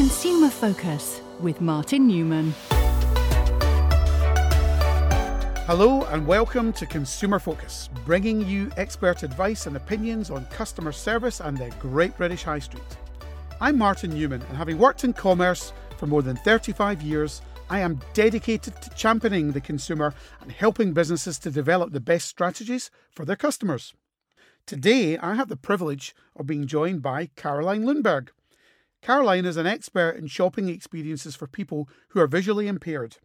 Consumer Focus with Martin Newman. Hello and welcome to Consumer Focus, bringing you expert advice and opinions on customer service and the Great British High Street. I'm Martin Newman, and having worked in commerce for more than 35 years, I am dedicated to championing the consumer and helping businesses to develop the best strategies for their customers. Today, I have the privilege of being joined by Caroline Lundberg. Caroline is an expert in shopping experiences for people who are visually impaired.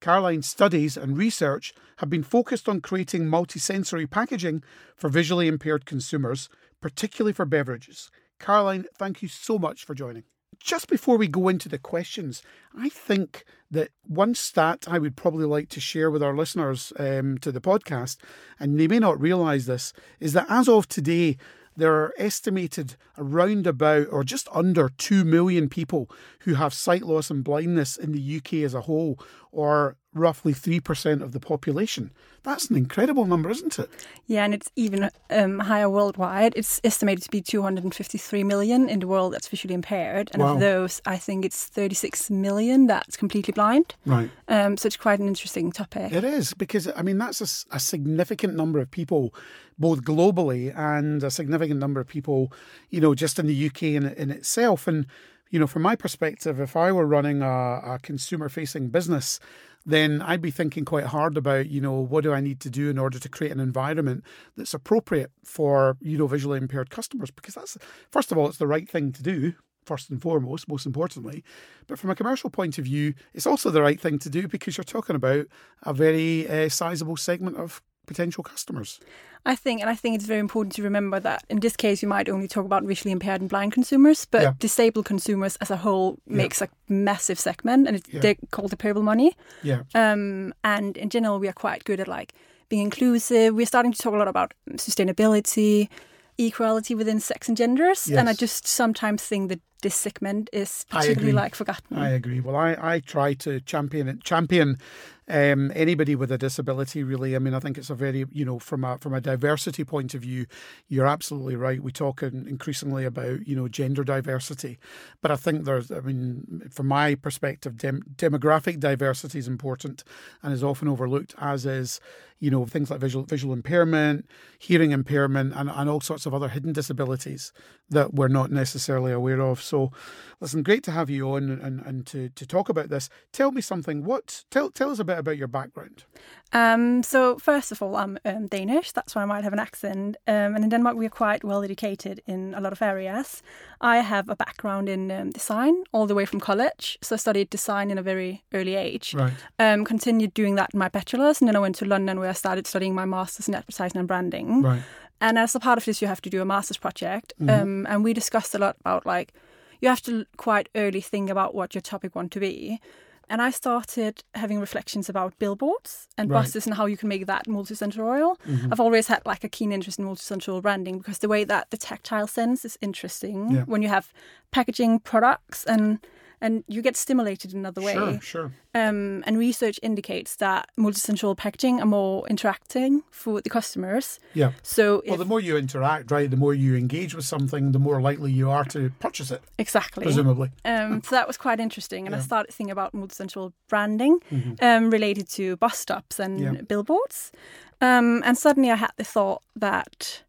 Caroline's studies and research have been focused on creating multisensory packaging for visually impaired consumers, particularly for beverages. Caroline, thank you so much for joining. Just before we go into the questions, I think that one stat I would probably like to share with our listeners um, to the podcast, and they may not realise this, is that as of today, there are estimated around about or just under 2 million people who have sight loss and blindness in the UK as a whole, or roughly 3% of the population. That's an incredible number, isn't it? Yeah, and it's even um, higher worldwide. It's estimated to be 253 million in the world that's visually impaired. And Wow. of those, I think it's 36 million that's completely blind. Right. Um, so it's quite an interesting topic. It is because I mean that's a significant number of people, both globally and a significant number of people, you know, just in the UK in, in itself. And you know, from my perspective, if I were running a, a consumer-facing business, then I'd be thinking quite hard about, you know, what do I need to do in order to create an environment that's appropriate for you know visually impaired customers? Because that's first of all, it's the right thing to do. First and foremost, most importantly, but from a commercial point of view, it's also the right thing to do because you're talking about a very uh, sizable segment of potential customers. I think, and I think it's very important to remember that in this case, you might only talk about visually impaired and blind consumers, but Yeah. disabled consumers as a whole makes a massive segment, and it's, Yeah. they're called the purple money. Yeah. Um, and in general, we are quite good at like being inclusive. We're starting to talk a lot about sustainability, equality within sex and genders, and I just sometimes think that this segment is particularly like forgotten. I agree. Well, I, I try to champion it, champion um, anybody with a disability. Really, I mean, I think it's a very you know from a from a diversity point of view, you're absolutely right. We talk increasingly about you know gender diversity, but I think there's, I mean, from my perspective, dem- demographic diversity is important and is often overlooked, as is you know things like visual visual impairment, hearing impairment, and, and all sorts of other hidden disabilities that we're not necessarily aware of. So, listen, great to have you on and, and to, to talk about this. Tell me something. What tell tell us a bit about your background. Um, so first of all, I'm um, Danish. That's why I might have an accent. Um, and in Denmark, we are quite well educated in a lot of areas. I have a background in um, design all the way from college. So I studied design in a very early age. Right. Um, continued doing that in my bachelor's, and then I went to London where I started studying my master's in advertising and branding. Right. And as a part of this, you have to do a master's project. Mm-hmm. Um, and we discussed a lot about like, you have to quite early think about what your topic want to be. And I started having reflections about billboards and Right. buses and how you can make that multisensorial. Mm-hmm. I've always had like a keen interest in multisensorial branding because the way that the tactile sense is interesting Yeah. when you have packaging products and and you get stimulated in another way. Sure. Sure. Um, and research indicates that multisensorial packaging are more interacting for the customers. Yeah. So Well, if- the more you interact, right, the more you engage with something, the more likely you are to purchase it, exactly. presumably. Um, so that was quite interesting, and I started thinking about multisensorial branding um, related to bus stops and Yeah. billboards. Um, and suddenly, I had the thought that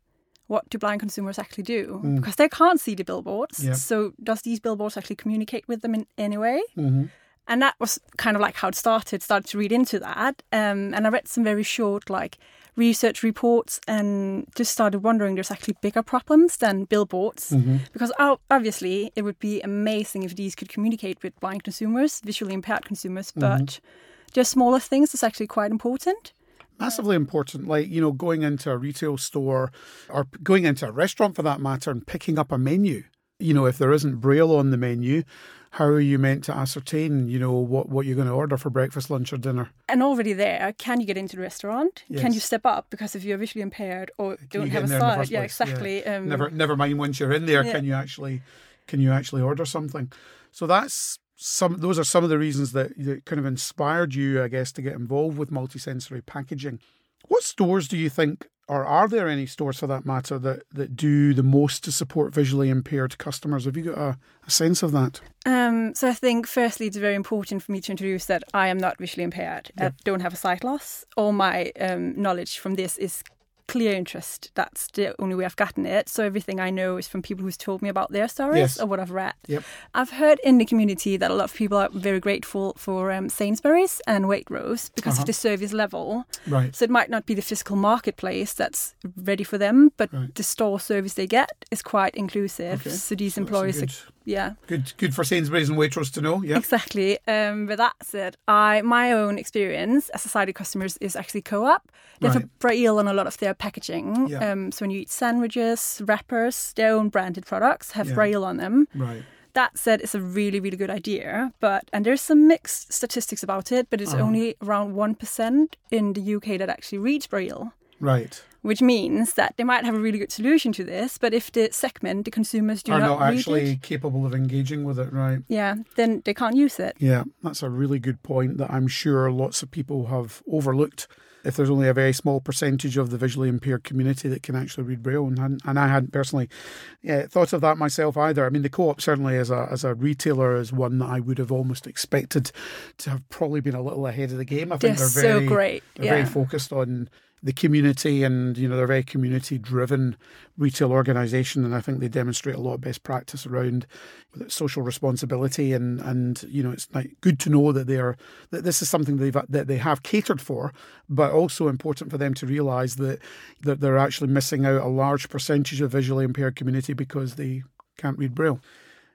what do blind consumers actually do? Because they can't see the billboards. Yeah. So does these billboards actually communicate with them in any way? hmm And that was kind of like how it started. Started to read into that, um, and I read some very short like research reports, and just started wondering there's actually bigger problems than billboards. Mm-hmm. Because obviously, it would be amazing if these could communicate with blind consumers, visually impaired consumers, but just smaller things is actually quite important. Massively important, like, you know, going into a retail store or going into a restaurant for that matter and picking up a menu. You know, if there isn't Braille on the menu, how are you meant to ascertain, you know, what, what you're going to order for breakfast, lunch, or dinner? And already there, can you get into the restaurant? Can you step up? Because if you're visually impaired or Can don't have a in there in the sight, yeah, exactly. Um, never, never mind once you're in there, Yeah. can you actually, can you actually order something? So that's some. Those are some of the reasons that, that kind of inspired you, I guess, to get involved with multisensory packaging. What stores do you think or are there any stores for that matter that, that do the most to support visually impaired customers? Have you got a, a sense of that? Um, so I think firstly it's very important for me to introduce that I am not visually impaired. I don't have a sight loss. All my um, knowledge from this is clear interest. That's the only way I've gotten it. So everything I know is from people who's told me about their stories Yes. or what I've read. Yep. I've heard in the community that a lot of people are very grateful for um, Sainsbury's and Waitrose because Uh-huh. of the service level. Right. So it might not be the physical marketplace that's ready for them, but Right. the store service they get is quite inclusive. Okay. So these So employees, good, yeah, good, good for Sainsbury's and Waitrose to know. Yeah. Exactly. Um, but that said, I my own experience as a sighted customers is actually co-op. They have Right. a braille on a lot of their packaging. Yeah. Um, so when you eat sandwiches, wrappers, their own branded products have Yeah. braille on them. Right. That said, it's a really really good idea. But and there's some mixed statistics about it. But it's Uh-huh. only around one percent in the UK that actually reads braille. Right. Which means that they might have a really good solution to this, but if the segment, the consumers do Are not, not actually it, capable of engaging with it. Right. yeah, then they can't use it. Yeah, that's a really good point that I'm sure lots of people have overlooked. If there's only a very small percentage of the visually impaired community that can actually read Braille, and, and I hadn't personally yeah, thought of that myself either. I mean, the co-op certainly as a as a retailer is one that I would have almost expected to have probably been a little ahead of the game. I think They're they're, so great, They're yeah. very focused on the community, and you know they're a very community driven retail organisation, and I think they demonstrate a lot of best practice around social responsibility, and and you know it's like good to know that they are that this is something they've that they have catered for, but also important for them to realise that that they're actually missing out a large percentage of visually impaired community because they can't read braille.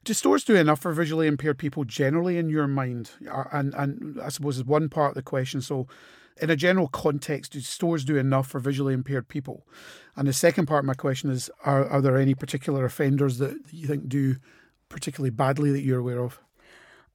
Do stores do enough for visually impaired people generally in your mind? And and I suppose is one part of the question. So, in a general context, do stores do enough for visually impaired people? And the second part of my question is: Are are there any particular offenders that you think do particularly badly that you're aware of?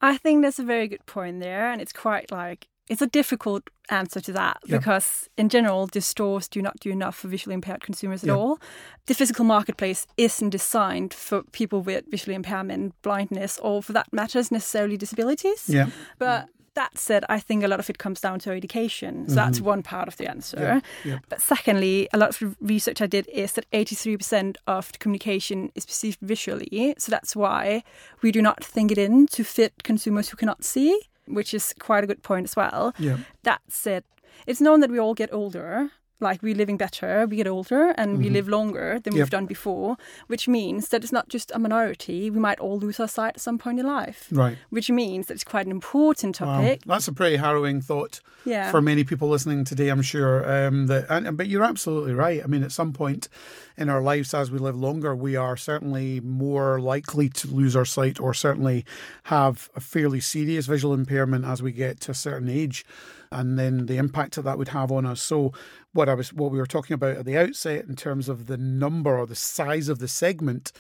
I think that's a very good point there, and it's quite like it's a difficult answer to that Yeah. because in general the stores do not do enough for visually impaired consumers at Yeah. all. The physical marketplace isn't designed for people with visual impairment, blindness, or for that matters necessarily disabilities. Yeah, But that said, I think a lot of it comes down to education. So that's one part of the answer. Mm-hmm. Yeah, yeah. But secondly, a lot of research I did is that 83% of the communication is perceived visually. So that's why we do not think it in to fit consumers who cannot see, which is quite a good point as well. yeah, That said, it's known that we all get older. Like we're living better, we get older, and we live longer than Mm-hmm. Yep. we've done before, which means that it's not just a minority. We might all lose our sight at some point in life, right. which means that it's quite an important Wow. topic. That's a pretty harrowing thought. Yeah. for many people listening today, I'm sure. Um, that, and, and- but you're absolutely right. I mean, at some point in our lives, as we live longer, we are certainly more likely to lose our sight, or certainly have a fairly serious visual impairment as we get to a certain age, and then the impact that that would have on us. So, what I was, what we were talking about at the outset, in terms of the number or the size of the segment,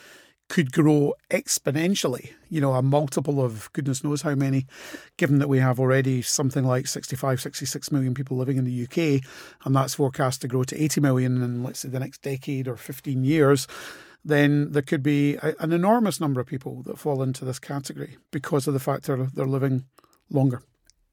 could grow exponentially, you know, a multiple of goodness knows how many, given that we have already something like 65, 66 million people living in the UK, and that's forecast to grow to 80 million in, let's say, the next decade or 15 years, then there could be a, an enormous number of people that fall into this category because of the fact they're, they're living longer.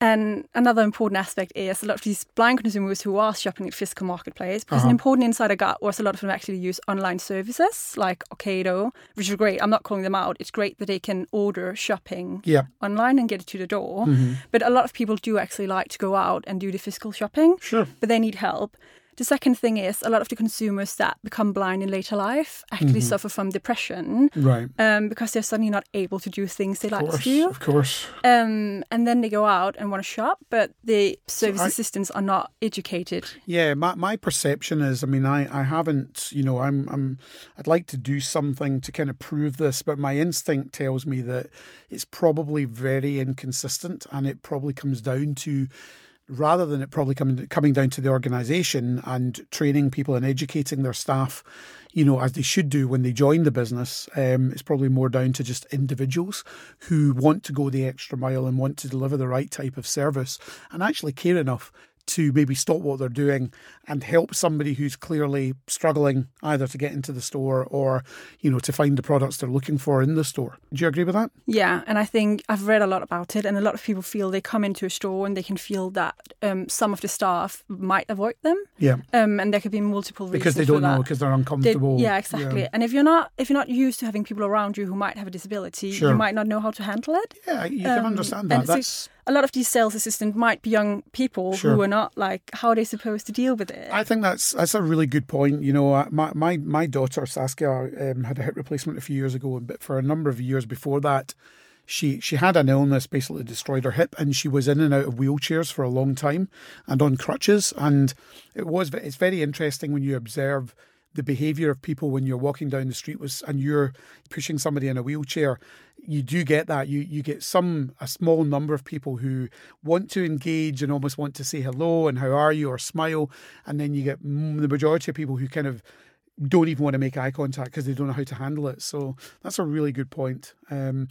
And another important aspect is a lot of these blind consumers who are shopping at physical marketplace. Because Uh-huh. an important insight I got was a lot of them actually use online services like Ocado, which is great. I'm not calling them out. It's great that they can order shopping Yeah, online and get it to the door. Mm-hmm. But a lot of people do actually like to go out and do the physical shopping, sure. but they need help. The second thing is a lot of the consumers that become blind in later life actually Mm-hmm. suffer from depression Right. um, because they're suddenly not able to do things they Of like course. to do. Of course. Um, and then they go out and want to shop, but the service I- assistants are not educated. Yeah, my, my perception is, I mean, I, I haven't, you know, I'm I'm I'd like to do something to kind of prove this, but my instinct tells me that it's probably very inconsistent, and it probably comes down to rather than it probably coming coming down to the organisation and training people and educating their staff, you know, as they should do when they join the business. Um, it's probably more down to just individuals who want to go the extra mile and want to deliver the right type of service and actually care enough to maybe stop what they're doing and help somebody who's clearly struggling either to get into the store or you know to find the products they're looking for in the store do you agree with that Yeah, and I think I've read a lot about it, and a lot of people feel they come into a store and they can feel that um, some of the staff might avoid them, yeah um, and there could be multiple reasons. because they don't know because they're They- uncomfortable yeah, exactly. And if you're not if you're not used to having people around you who might have a disability, Sure. you might not know how to handle it. yeah you can Um, understand and that that's A lot of these sales assistants might be young people Sure. who are not like how are they supposed to deal with it? I think that's that's a really good point. You know, my my, my daughter Saskia um, had a hip replacement a few years ago, but for a number of years before that, she she had an illness basically destroyed her hip, and she was in and out of wheelchairs for a long time and on crutches. And it was it's very interesting when you observe the behaviour of people when you're walking down the street with, and you're pushing somebody in a wheelchair. You do get that. You you get some a small number of people who want to engage and almost want to say hello and how are you or smile, and then you get the majority of people who kind of don't even want to make eye contact because they don't know how to handle it. So that's a really good point um,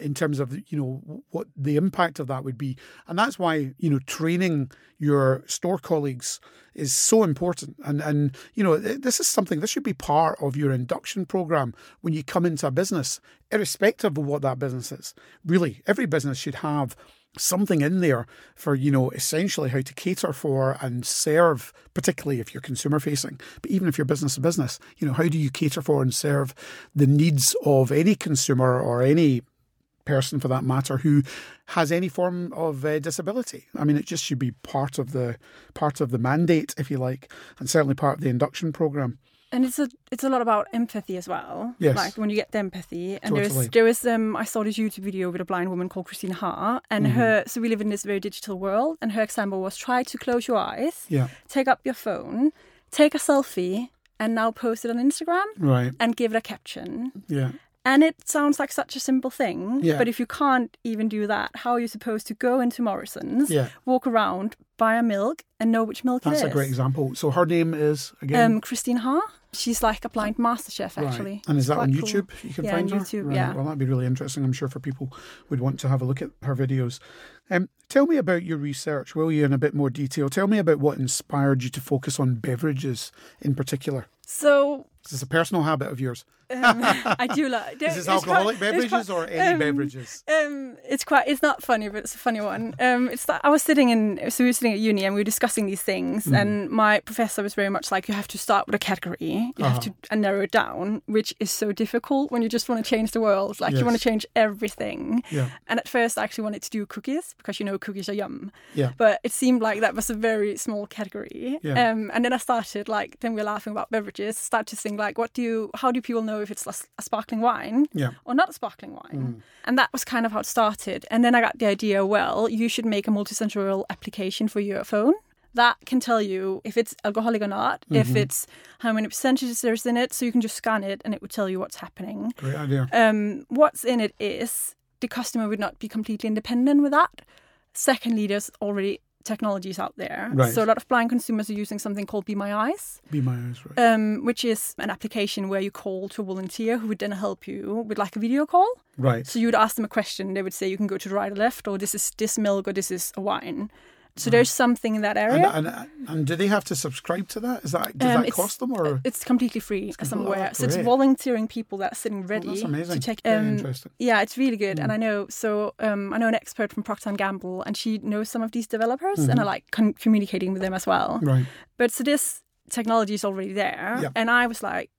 in terms of you know what the impact of that would be, and that's why you know training your store colleagues is so important. And and you know this is something this should be part of your induction program when you come into a business, irrespective of what that business is. Really, every business should have something in there for you know essentially how to cater for and serve particularly if you're consumer facing but even if you're business to business you know how do you cater for and serve the needs of any consumer or any person for that matter who has any form of uh, disability i mean it just should be part of the part of the mandate if you like and certainly part of the induction program and it's a it's a lot about empathy as well. Yes. Like when you get the empathy. And Totally. there was um I saw this YouTube video with a blind woman called Christina Ha and Mm-hmm. her so we live in this very digital world and her example was try to close your eyes, yeah take up your phone, take a selfie and now post it on Instagram right and give it a caption. yeah And it sounds like such a simple thing. Yeah. But if you can't even do that, how are you supposed to go into Morrison's, Yeah. walk around, buy a milk, and know which milk that's it a great example so her name is again Um, Christine Ha. She's like a blind master chef, actually. Right. And is that on quite cool. YouTube? You can Yeah, find on her. YouTube, Right. yeah. Well, that'd be really interesting. I'm sure for people would want to have a look at her videos. Um, tell me about your research, will you, in a bit more detail? Tell me about what inspired you to focus on beverages in particular. So this Is a personal habit of yours? um, I do like. Is this alcoholic beverages or any beverages? Um, it's quite. It's not funny, but it's a funny one. Um, it's that I was sitting in. So we were sitting at uni and we were discussing these things, Mm-hmm. and my professor was very much like, you have to start with a category, you have to Uh-huh. and narrow it down, which is so difficult when you just want to change the world. Like you want to change everything. Yeah. And at first, I actually wanted to do cookies because you know cookies are yum. Yeah. But it seemed like that was a very small category. Yeah. Um, and then I started like then we are laughing about beverages. Start to think like, what do you? How do people know if it's a sparkling wine? Yeah. or not a sparkling wine. And that was kind of how it started. And then I got the idea well, you should make a multisensorial application for your phone. That can tell you if it's alcoholic or not, if it's how many percentages there's in it. So you can just scan it and it would tell you what's happening. Great idea. Um, what's in it is the customer would not be completely independent with that. Secondly, there's already technologies out there. Right. So a lot of blind consumers are using something called Be My Eyes Be my eyes, right? um, which is an application where you call to a volunteer who would then help you with like a video call. right. So you would ask them a question. They would say you can go to the right or left, or this is this milk, or this is a wine. So there's something in that area. And, and, and do they have to subscribe to that? Is that does Um, that it's- cost them or? it's completely free, completely- oh, So it's volunteering people that are sitting ready that's amazing. to check. Um, yeah, it's really good, Mm. and I know. So um, I know an expert from Procter and Gamble, and she knows some of these developers, and Mm-hmm. I like con- communicating with them as well. Right. But so this technology is already there, Yeah. and I was like,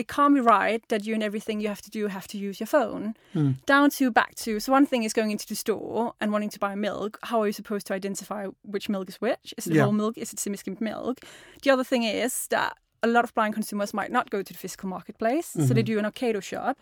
it can't be right that you and everything you have to do have to use your phone. Hmm. Down to back to so one thing is going into the store and wanting to buy milk. How are you supposed to identify which milk is which? Is it Yeah. whole milk? Is it semi-skimmed milk? The other thing is that a lot of blind consumers might not go to the physical marketplace, so Mm-hmm. they do an Ocado shop,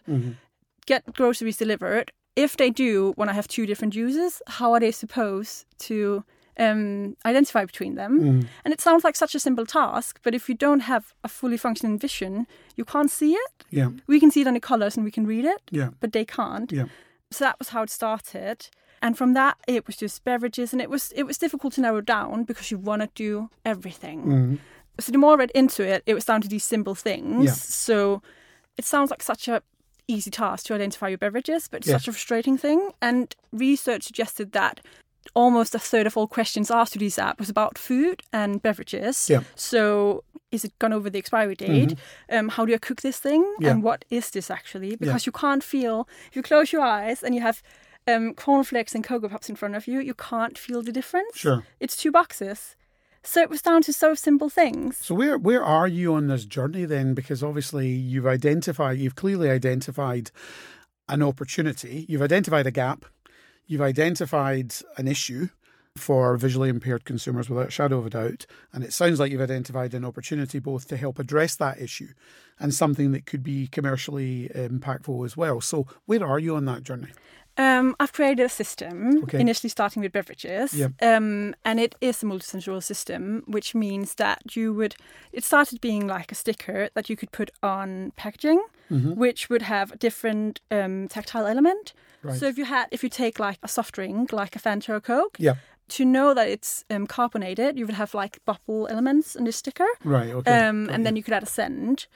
get groceries delivered. If they do when I have two different users, how are they supposed to um, identify between them? Mm-hmm. And it sounds like such a simple task, but if you don't have a fully functioning vision, you can't see it. Yeah. We can see it on the colors and we can read it, Yeah. but they can't. Yeah. So that was how it started. And from that, it was just beverages, and it was it was difficult to narrow down because you want to do everything. Mhm. So the more I read into it, it was down to these simple things. Yeah. So it sounds like such a easy task to identify your beverages, but it's such a frustrating thing. And research suggested that almost a third of all questions asked to this app was about food and beverages. Yeah. So is it gone over the expiry date? Um, how do I cook this thing? Yeah. And what is this actually? Because you can't feel if you close your eyes and you have um, cornflakes and cocoa pops in front of you, you can't feel the difference. Sure. It's two boxes. So it was down to so simple things. So where where are you on this journey then? Because obviously you've identified, you've clearly identified an opportunity. You've identified a gap. You've identified an issue for visually impaired consumers without a shadow of a doubt. And it sounds like you've identified an opportunity both to help address that issue and something that could be commercially impactful as well. So where are you on that journey? Um, I've created a system, Okay. initially starting with beverages, um, and it is a multisensory system, which means that you would. It started being like a sticker that you could put on packaging, Mm-hmm. which would have a different um, tactile element. Right. So if you had, if you take like a soft drink, like a Fanta or Coke, Yeah. to know that it's um, carbonated, you would have like bubble elements in the sticker, Right. Okay. um, and then you could add a scent.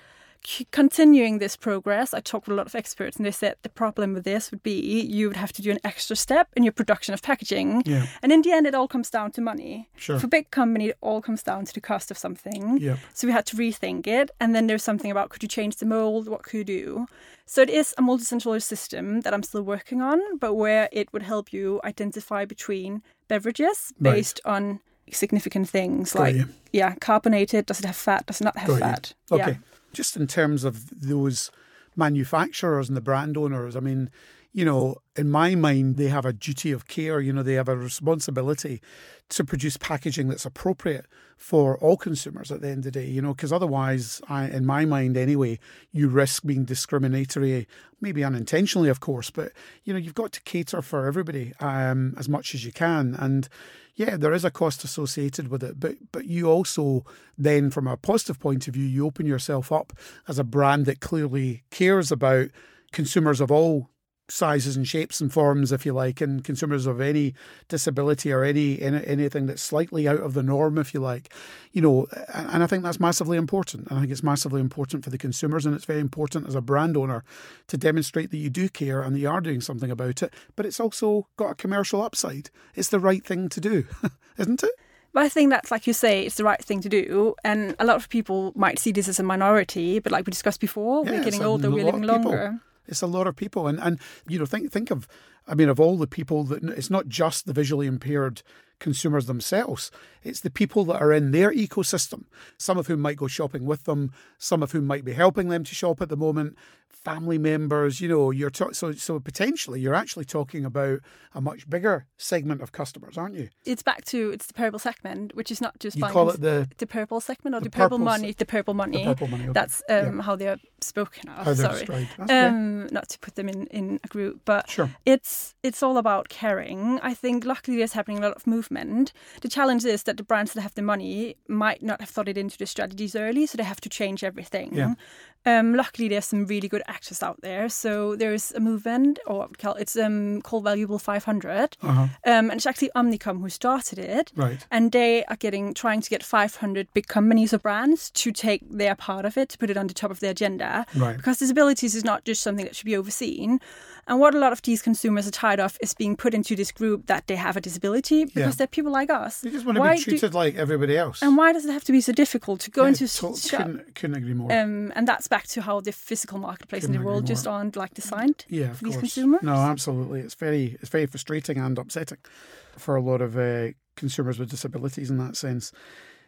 Continuing this progress, I talked with a lot of experts, and they said the problem with this would be you would have to do an extra step in your production of packaging. Yeah. And in the end, it all comes down to money. Sure. For a big company, it all comes down to the cost of something. Yep. So we had to rethink it. And then there's something about could you change the mold? What could you do? So it is a multi-sensory system that I'm still working on, but where it would help you identify between beverages Right. based on significant things Got like you. yeah, carbonated, does it have fat, does it not have Got you. fat? Okay. Yeah. Just in terms of those manufacturers and the brand owners, I mean, you know, in my mind, they have a duty of care. You know, they have a responsibility to produce packaging that's appropriate for all consumers at the end of the day, you know, because otherwise, I, in my mind anyway, you risk being discriminatory, maybe unintentionally, of course, but, you know, you've got to cater for everybody um, as much as you can. And, yeah, there is a cost associated with it, but but you also then, from a positive point of view, you open yourself up as a brand that clearly cares about consumers of all sizes and shapes and forms, if you like, and consumers of any disability or any, any anything that's slightly out of the norm, if you like, you know. And, I think that's massively important. And I think it's massively important for the consumers, and it's very important as a brand owner to demonstrate that you do care and that you are doing something about it. But it's also got a commercial upside. It's the right thing to do, isn't it? But I think that's like you say, it's the right thing to do. And a lot of people might see this as a minority, but like we discussed before, Yeah, we're getting older, we're living longer. It's a lot of people, and and you know think think of, I mean, of all the people that it's not just the visually impaired consumers themselves. It's the people that are in their ecosystem. Some of whom might go shopping with them. Some of whom might be helping them to shop at the moment. Family members. You know, you're ta- so so potentially you're actually talking about a much bigger segment of customers, aren't you? It's back to it's the purple segment, which is not just You call it the the purple segment or the the, purple purple se- money, the purple money. purple money, okay. That's um, how they're spoken of. how they're sorry. described. That's okay. Um, not to put them in, in a group, but Sure. it's it's all about caring. I think luckily there's happening a lot of movement. The challenge is that the brands that have the money might not have thought it into the strategies early, so they have to change everything. Yeah. Um, luckily, there's some really good actors out there. So there's a movement, or call- it's um, called Valuable 500, Uh-huh. um, and it's actually Omnicom who started it. Right. And they are getting trying to get 500 big companies or brands to take their part of it, to put it on the top of their agenda. Right. Because disabilities is not just something that should be overseen. And what a lot of these consumers are tired of is being put into this group that they have a disability because Yeah. they're people like us. They just want to Why be do- treated like everybody else. and why does it have to be so difficult to go Yeah, into to- a shop? couldn't, couldn't agree more. Um, and that's back to how the physical marketplace in Couldn't the world just aren't like designed yeah, for these course. consumers. No, absolutely. It's very it's very frustrating and upsetting for a lot of uh, consumers with disabilities in that sense.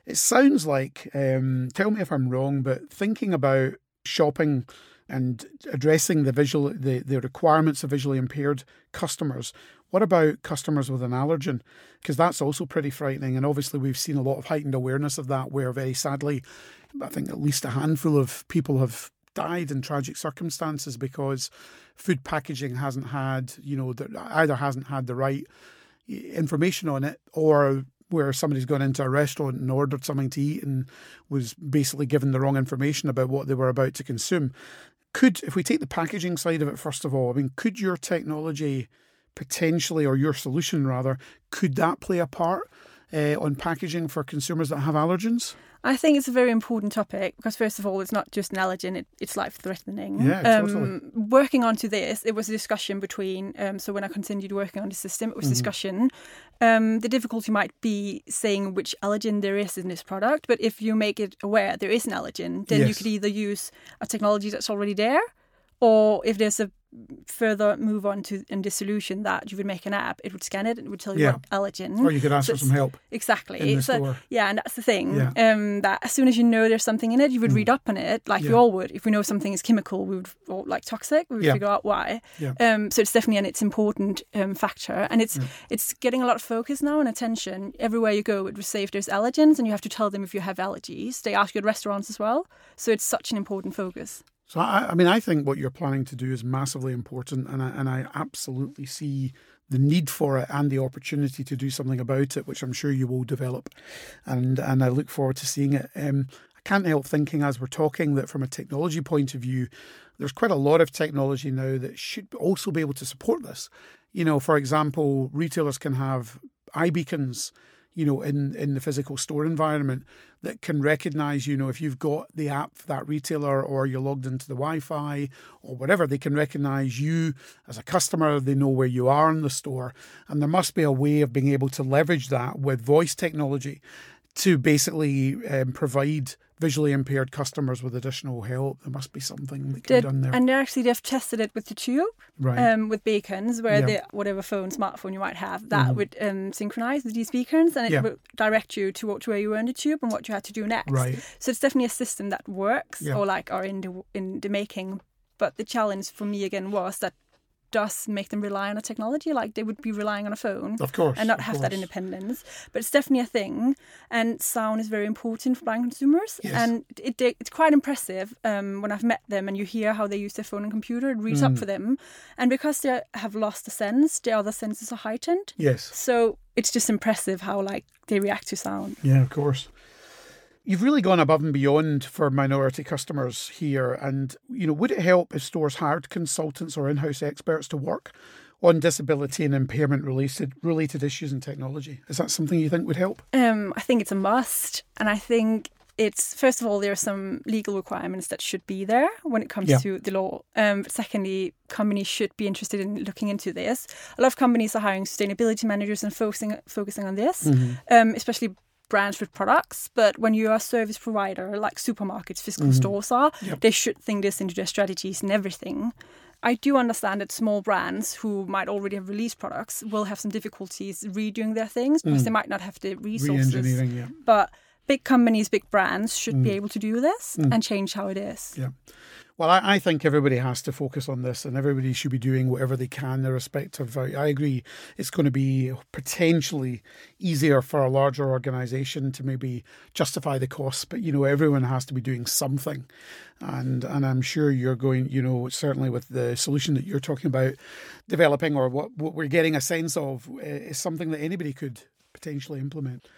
It sounds like, um, tell me if I'm wrong, but thinking about shopping and addressing the visual the, the requirements of visually impaired customers. What about customers with an allergen? Because that's also pretty frightening. And obviously, we've seen a lot of heightened awareness of that, where very sadly, I think at least a handful of people have died in tragic circumstances because food packaging hasn't had, you know, the, either hasn't had the right eh, information on it or where somebody's gone into a restaurant and ordered something to eat and was basically given the wrong information about what they were about to consume. Could, if we take the packaging side of it first of all, I mean, could your technology potentially, or your solution rather, could that play a part uh, on packaging for consumers that have allergens? I think it's a very important topic because, first of all, it's not just an allergen; it, it's life-threatening. Yeah, um, totally. Working onto this, it was a discussion between. Um, so when I continued working on the system, it was Mm-hmm. discussion. Um, the difficulty might be saying which allergen there is in this product, but if you make it aware there is an allergen, then you could either use a technology that's already there, or if there's a further move on to in dissolution that you would make an app, it would scan it and it would tell you Yeah. what allergen. Or you could ask So for some help. Exactly. in the so, store. Yeah, and that's the thing. Yeah. Um, that as soon as you know there's something in it, you would read up on it, like we all would. If we know something is chemical, we would, or like toxic, we would Yeah. figure out why. Yeah. Um, so it's definitely an it's important um, factor, and it's it's getting a lot of focus now and attention everywhere you go. It would say if there's allergens, and you have to tell them if you have allergies. They ask you at restaurants as well. So it's such an important focus. So I, I mean, I think what you're planning to do is massively important, and I, and I absolutely see the need for it and the opportunity to do something about it, which I'm sure you will develop, and and I look forward to seeing it. Um, I can't help thinking as we're talking that from a technology point of view, there's quite a lot of technology now that should also be able to support this. You know, for example, retailers can have iBeacons you know, in, in the physical store environment that can recognize, you know, if you've got the app for that retailer or you're logged into the Wi Fi or whatever, they can recognize you as a customer. They know where you are in the store. And there must be a way of being able to leverage that with voice technology to basically um, provide visually impaired customers with additional help. There must be something that can be done there. and they actually they've tested it with the tube. right. um, with beacons where Yeah. the whatever phone smartphone you might have that Mhm. would um, synchronize with these beacons and it Yeah. would direct you to, what, to where you were in the tube and what you had to do next. right. So it's definitely a system that works Yeah. or like are in the in the making. But the challenge for me again was that does make them rely on a technology like they would be relying on a phone Of course. and not have that independence. But it's definitely a thing, and sound is very important for blind consumers. Yes. And it, it- it's quite impressive um, when I've met them and you hear how they use their phone and computer. It reads Mm. up for them, and because they have lost the sense, the other senses are heightened. Yes. So it's just impressive how like they react to sound. Yeah, of course. You've really gone above and beyond for minority customers here. And, you know, would it help if stores hired consultants or in house experts to work on disability and impairment related related issues in technology? Is that something you think would help? Um, I think it's a must, and I think it's first of all there are some legal requirements that should be there when it comes Yeah. to the law. Um, but secondly, companies should be interested in looking into this. A lot of companies are hiring sustainability managers and focusing focusing on this, um, especially brands with products. But when you're a service provider like supermarkets, physical mm-hmm. stores are, Yep. they should think this into their strategies and everything. I do understand that small brands who might already have released products will have some difficulties redoing their things because mm. they might not have the resources. Yeah. But big companies, big brands should Mm. be able to do this mm. and change how it is. Yeah. Well, I, I think everybody has to focus on this and everybody should be doing whatever they can irrespective. I, I agree it's going to be potentially easier for a larger organisation to maybe justify the costs, but you know, everyone has to be doing something. And and I'm sure you're going, you know, certainly with the solution that you're talking about developing or what, what we're getting a sense of uh, is something that anybody could potentially implement.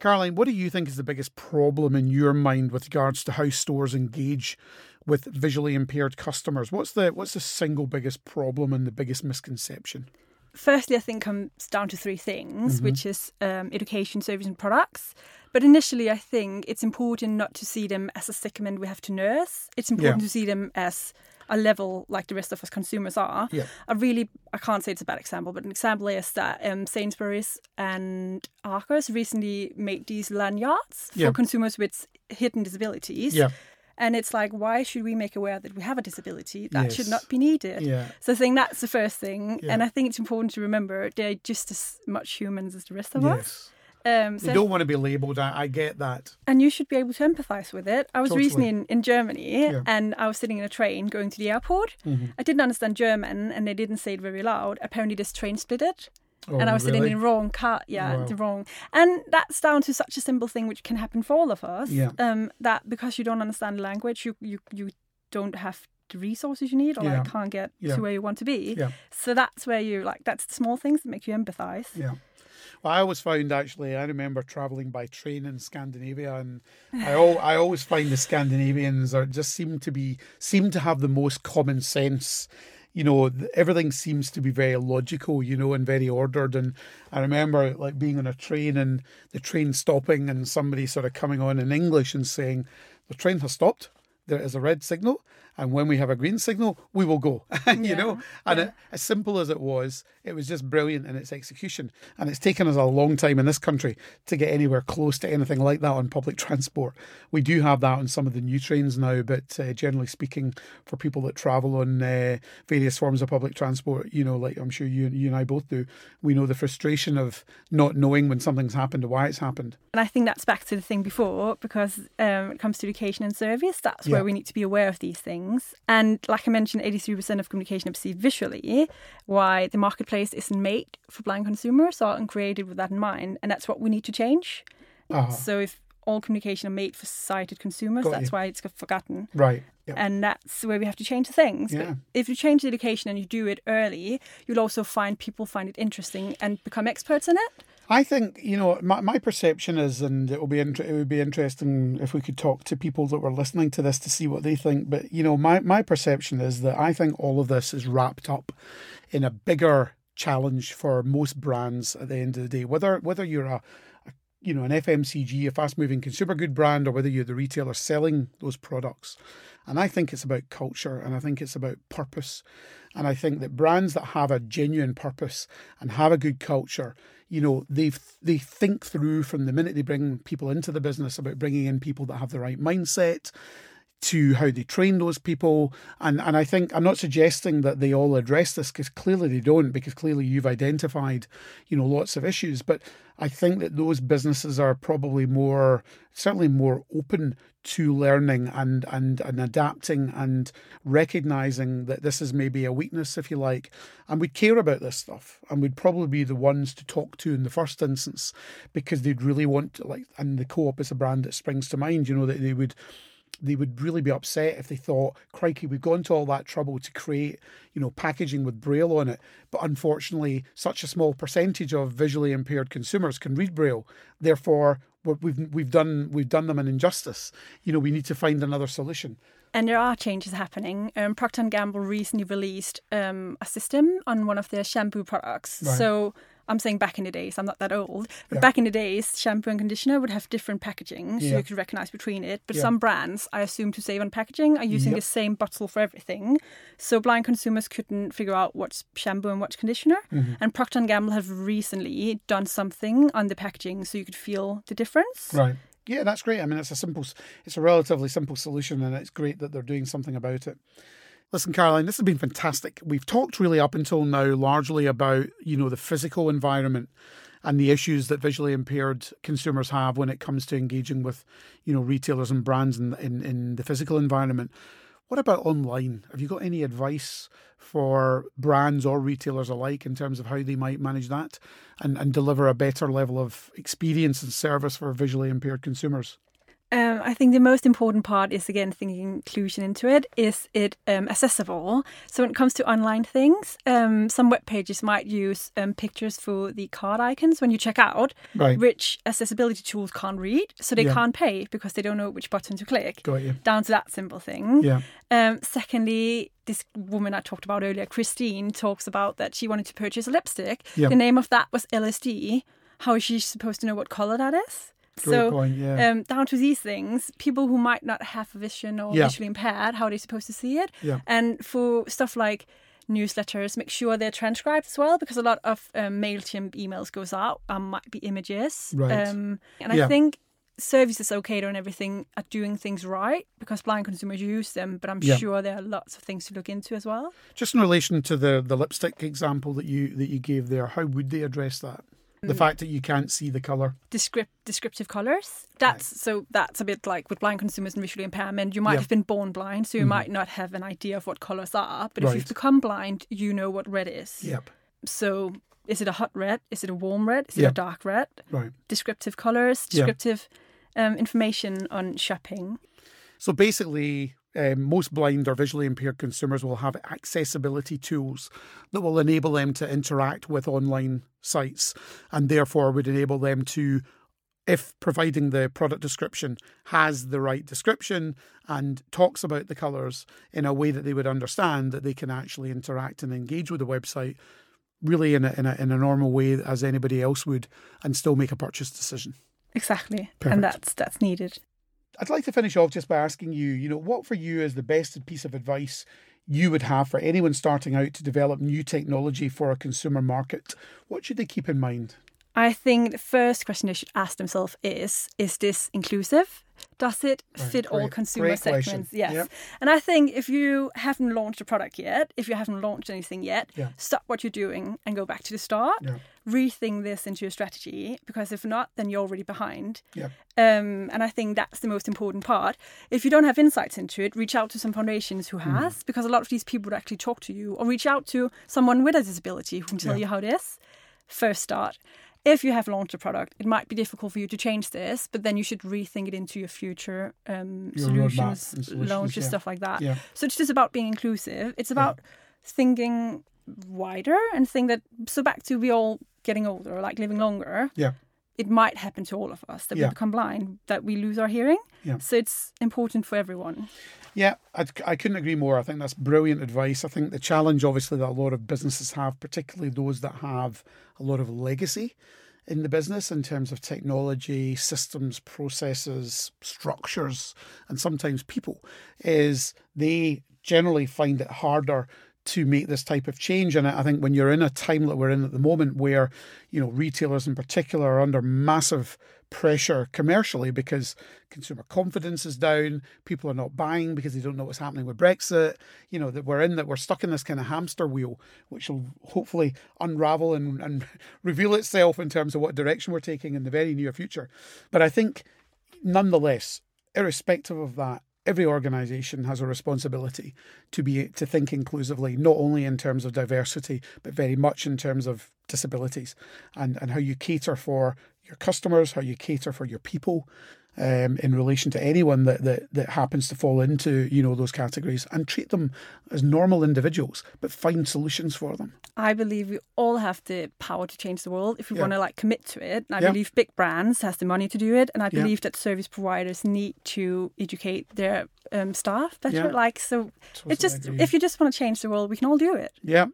Caroline, what do you think is the biggest problem in your mind with regards to how stores engage with visually impaired customers? What's the what's the single biggest problem and the biggest misconception? Firstly, I think comes down to three things, Mm-hmm. which is um, education, service, and products. But initially, I think it's important not to see them as a segment we have to nurse. It's important Yeah. to see them as a level like the rest of us consumers are. Yeah. I really, I can't say it's a bad example, but an example is that um, Sainsbury's and Argos recently made these lanyards for Yeah. consumers with hidden disabilities. Yeah, And it's like, why should we make aware that we have a disability? That should not be needed. yeah, So I think that's the first thing. Yeah. And I think it's important to remember they're just as much humans as the rest of us. yes. Um, They so don't want to be labelled. I, I get that. and you should be able to empathize with it. I was Totally. recently in, in Germany Yeah. and I was sitting in a train going to the airport. Mhm. I didn't understand German and they didn't say it very loud. Apparently, this train split it. Oh, and I was really? sitting in the wrong car. Yeah, Wow. the wrong. And that's down to such a simple thing which can happen for all of us. Yeah. Um, that because you don't understand the language, you you you don't have the resources you need, or Yeah. like can't get Yeah. to where you want to be. Yeah. So that's where you like that's the small things that make you empathize. Yeah. Well, I always found actually, I remember travelling by train in Scandinavia, and I al- I always find the Scandinavians are just seem to be seem to have the most common sense. You know, everything seems to be very logical, you know, and very ordered. And I remember like being on a train and the train stopping and somebody sort of coming on in English and saying, the train has stopped. There is a red signal and when we have a green signal, we will go. you yeah, know, and yeah. it, as simple as it was, it was just brilliant in its execution. And it's taken us a long time in this country to get anywhere close to anything like that on public transport. We do have that on some of the new trains now, but uh, generally speaking, for people that travel on uh, various forms of public transport, you know, like I'm sure you, you and I both do, we know the frustration of not knowing when something's happened or why it's happened. And I think that's back to the thing before, because um, it comes to education and service, that's yeah. where we need to be aware of these things things. And like I mentioned, 83% of communication are perceived visually, why the marketplace isn't made for blind consumers or created with that in mind. And that's what we need to change. Uh-huh. So if all communication are made for sighted consumers, Got that's you. why it's forgotten. Right. Yep. And that's where we have to change the things. Yeah. But if you change the education and you do it early, you'll also find people find it interesting and become experts in it. I think you know my, my perception is, and it will be it would be interesting if we could talk to people that were listening to this to see what they think. But you know, my my perception is that I think all of this is wrapped up in a bigger challenge for most brands at the end of the day. Whether whether you're a you know an FMCG, a fast moving consumer good brand, or whether you're the retailer selling those products, and I think it's about culture, and I think it's about purpose. And I think that brands that have a genuine purpose and have a good culture you know they they think through from the minute they bring people into the business about bringing in people that have the right mindset to how they train those people and and I think I'm not suggesting that they all address this because clearly they don't because clearly you've identified you know lots of issues but I think that those businesses are probably more, certainly more open to learning and, and, and adapting and recognizing that this is maybe a weakness, if you like. And we'd care about this stuff and we'd probably be the ones to talk to in the first instance because they'd really want to, like, and the co op is a brand that springs to mind, you know, that they would they would really be upset if they thought, crikey, we've gone to all that trouble to create, you know, packaging with Braille on it. But unfortunately, such a small percentage of visually impaired consumers can read Braille. Therefore, we've we've done we've done them an injustice. You know, we need to find another solution. And there are changes happening. Um, Procter & Gamble recently released um, a system on one of their shampoo products. Right. So I'm saying back in the days, I'm not that old, but yeah. back in the days, shampoo and conditioner would have different packaging, so yeah. you could recognize between it. But yeah. some brands, I assume to save on packaging, are using yep. the same bottle for everything. So blind consumers couldn't figure out what's shampoo and what's conditioner. Mm-hmm. And Procter and Gamble have recently done something on the packaging so you could feel the difference. Right. Yeah, that's great. I mean, it's a simple, it's a relatively simple solution, and it's great that they're doing something about it. Listen, Caroline, this has been fantastic. We've talked really up until now largely about, you know, the physical environment and the issues that visually impaired consumers have when it comes to engaging with, you know, retailers and brands in, in, in the physical environment. What about online? Have you got any advice for brands or retailers alike in terms of how they might manage that and, and deliver a better level of experience and service for visually impaired consumers? Um, I think the most important part is again thinking inclusion into it. Is it um, accessible? So when it comes to online things, um, some web pages might use um, pictures for the card icons when you check out, right. which accessibility tools can't read, so they yeah. can't pay because they don't know which button to click. Got you. Down to that simple thing. Yeah. Um, secondly, this woman I talked about earlier, Christine, talks about that she wanted to purchase a lipstick. Yeah. The name of that was LSD. How is she supposed to know what color that is? Great so point, yeah. um, down to these things, people who might not have vision or yeah. visually impaired, how are they supposed to see it? Yeah. And for stuff like newsletters, make sure they're transcribed as well, because a lot of um, Mailchimp emails goes out um, might be images. Right. Um, and I think services okay and everything are doing things right because blind consumers use them, but I'm yeah. sure there are lots of things to look into as well. Just in relation to the the lipstick example that you that you gave there, how would they address that? The fact that you can't see the color Descript, descriptive colors that's right. so that's a bit like with blind consumers and visually impairment you might have been born blind so you mm-hmm. might not have an idea of what colors are but right. if you've become blind you know what red is. Yep. So is it a hot red? Is it a warm red? Is yep. it a dark red? Right. Descriptive colors descriptive um, information on shopping. So basically um, most blind or visually impaired consumers will have accessibility tools that will enable them to interact with online sites and therefore would enable them to if providing the product description has the right description and talks about the colours in a way that they would understand, that they can actually interact and engage with the website really in a, in a, in a normal way as anybody else would and still make a purchase decision. Exactly. Perfect. And that's that's needed. I'd like to finish off just by asking you, you know, what for you is the best piece of advice you would have for anyone starting out to develop new technology for a consumer market? What should they keep in mind? I think the first question they should ask themselves is Is this inclusive? Does it fit all consumer great segments? Yes. Yep. And I think if you haven't launched a product yet, if you haven't launched anything yet, Yeah. stop what you're doing and go back to the start. Yeah. Rethink this into your strategy because if not, then you're already behind. Yeah. Um, and I think that's the most important part. If you don't have insights into it, reach out to some foundations who Hmm. has, because a lot of these people would actually talk to you, or reach out to someone with a disability who can tell Yeah. you how it is. First start. If you have launched a product, it might be difficult for you to change this, but then you should rethink it into your future um, Your solutions, solutions, launches, yeah. stuff like that. Yeah. So it's just about being inclusive. It's about thinking wider and think that. So back to we all getting older, like living longer Yeah. It might happen to all of us that Yeah. we become blind, that we lose our hearing. Yeah. So it's important for everyone. Yeah, I, I couldn't agree more. I think that's brilliant advice. I think the challenge, obviously, that a lot of businesses have, particularly those that have a lot of legacy in the business in terms of technology, systems, processes, structures, and sometimes people, is they generally find it harder to make this type of change. And I think when you're in a time that we're in at the moment where, you know, retailers in particular are under massive pressure commercially because consumer confidence is down, people are not buying because they don't know what's happening with Brexit, you know, that we're in, that we're stuck in this kind of hamster wheel, which will hopefully unravel and, and reveal itself in terms of what direction we're taking in the very near future. But I think nonetheless, irrespective of that, every organization has a responsibility to be to think inclusively not only in terms of diversity but very much in terms of disabilities and and how you cater for your customers how you cater for your people um, in relation to anyone that, that that happens to fall into you know those categories and treat them as normal individuals but find solutions for them I believe we all have the power to change the world if we Yeah. want to like commit to it. And I Yeah. believe big brands has the money to do it, and I Yeah. believe that service providers need to educate their um, staff better. Yeah. Like so, Totally it's just agree. if you just want to change the world, we can all do it. Yeah.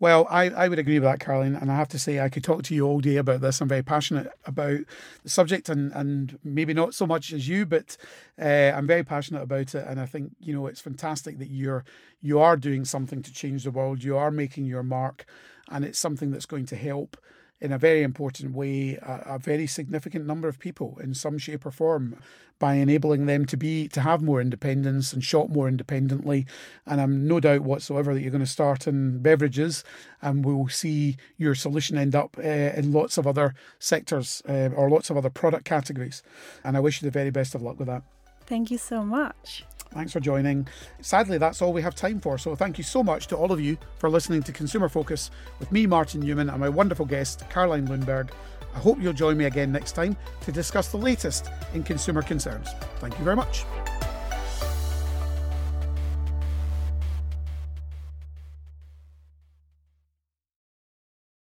Well, I, I would agree with that, Caroline. And I have to say, I could talk to you all day about this. I'm very passionate about the subject and, and maybe not so much as you, but uh, I'm very passionate about it. And I think, you know, it's fantastic that you're you are doing something to change the world. You are making your mark. And it's something that's going to help in a very important way a, a very significant number of people in some shape or form by enabling them to be to have more independence and shop more independently. And i'm no doubt whatsoever that you're going to start in beverages and we'll see your solution end up uh, in lots of other sectors uh, or lots of other product categories. And i wish you the very best of luck with that. Thank you so much. Thanks for joining. Sadly, that's all we have time for. So, thank you so much to all of you for listening to Consumer Focus with me, Martin Newman, and my wonderful guest, Caroline Lundberg. I hope you'll join me again next time to discuss the latest in consumer concerns. Thank you very much.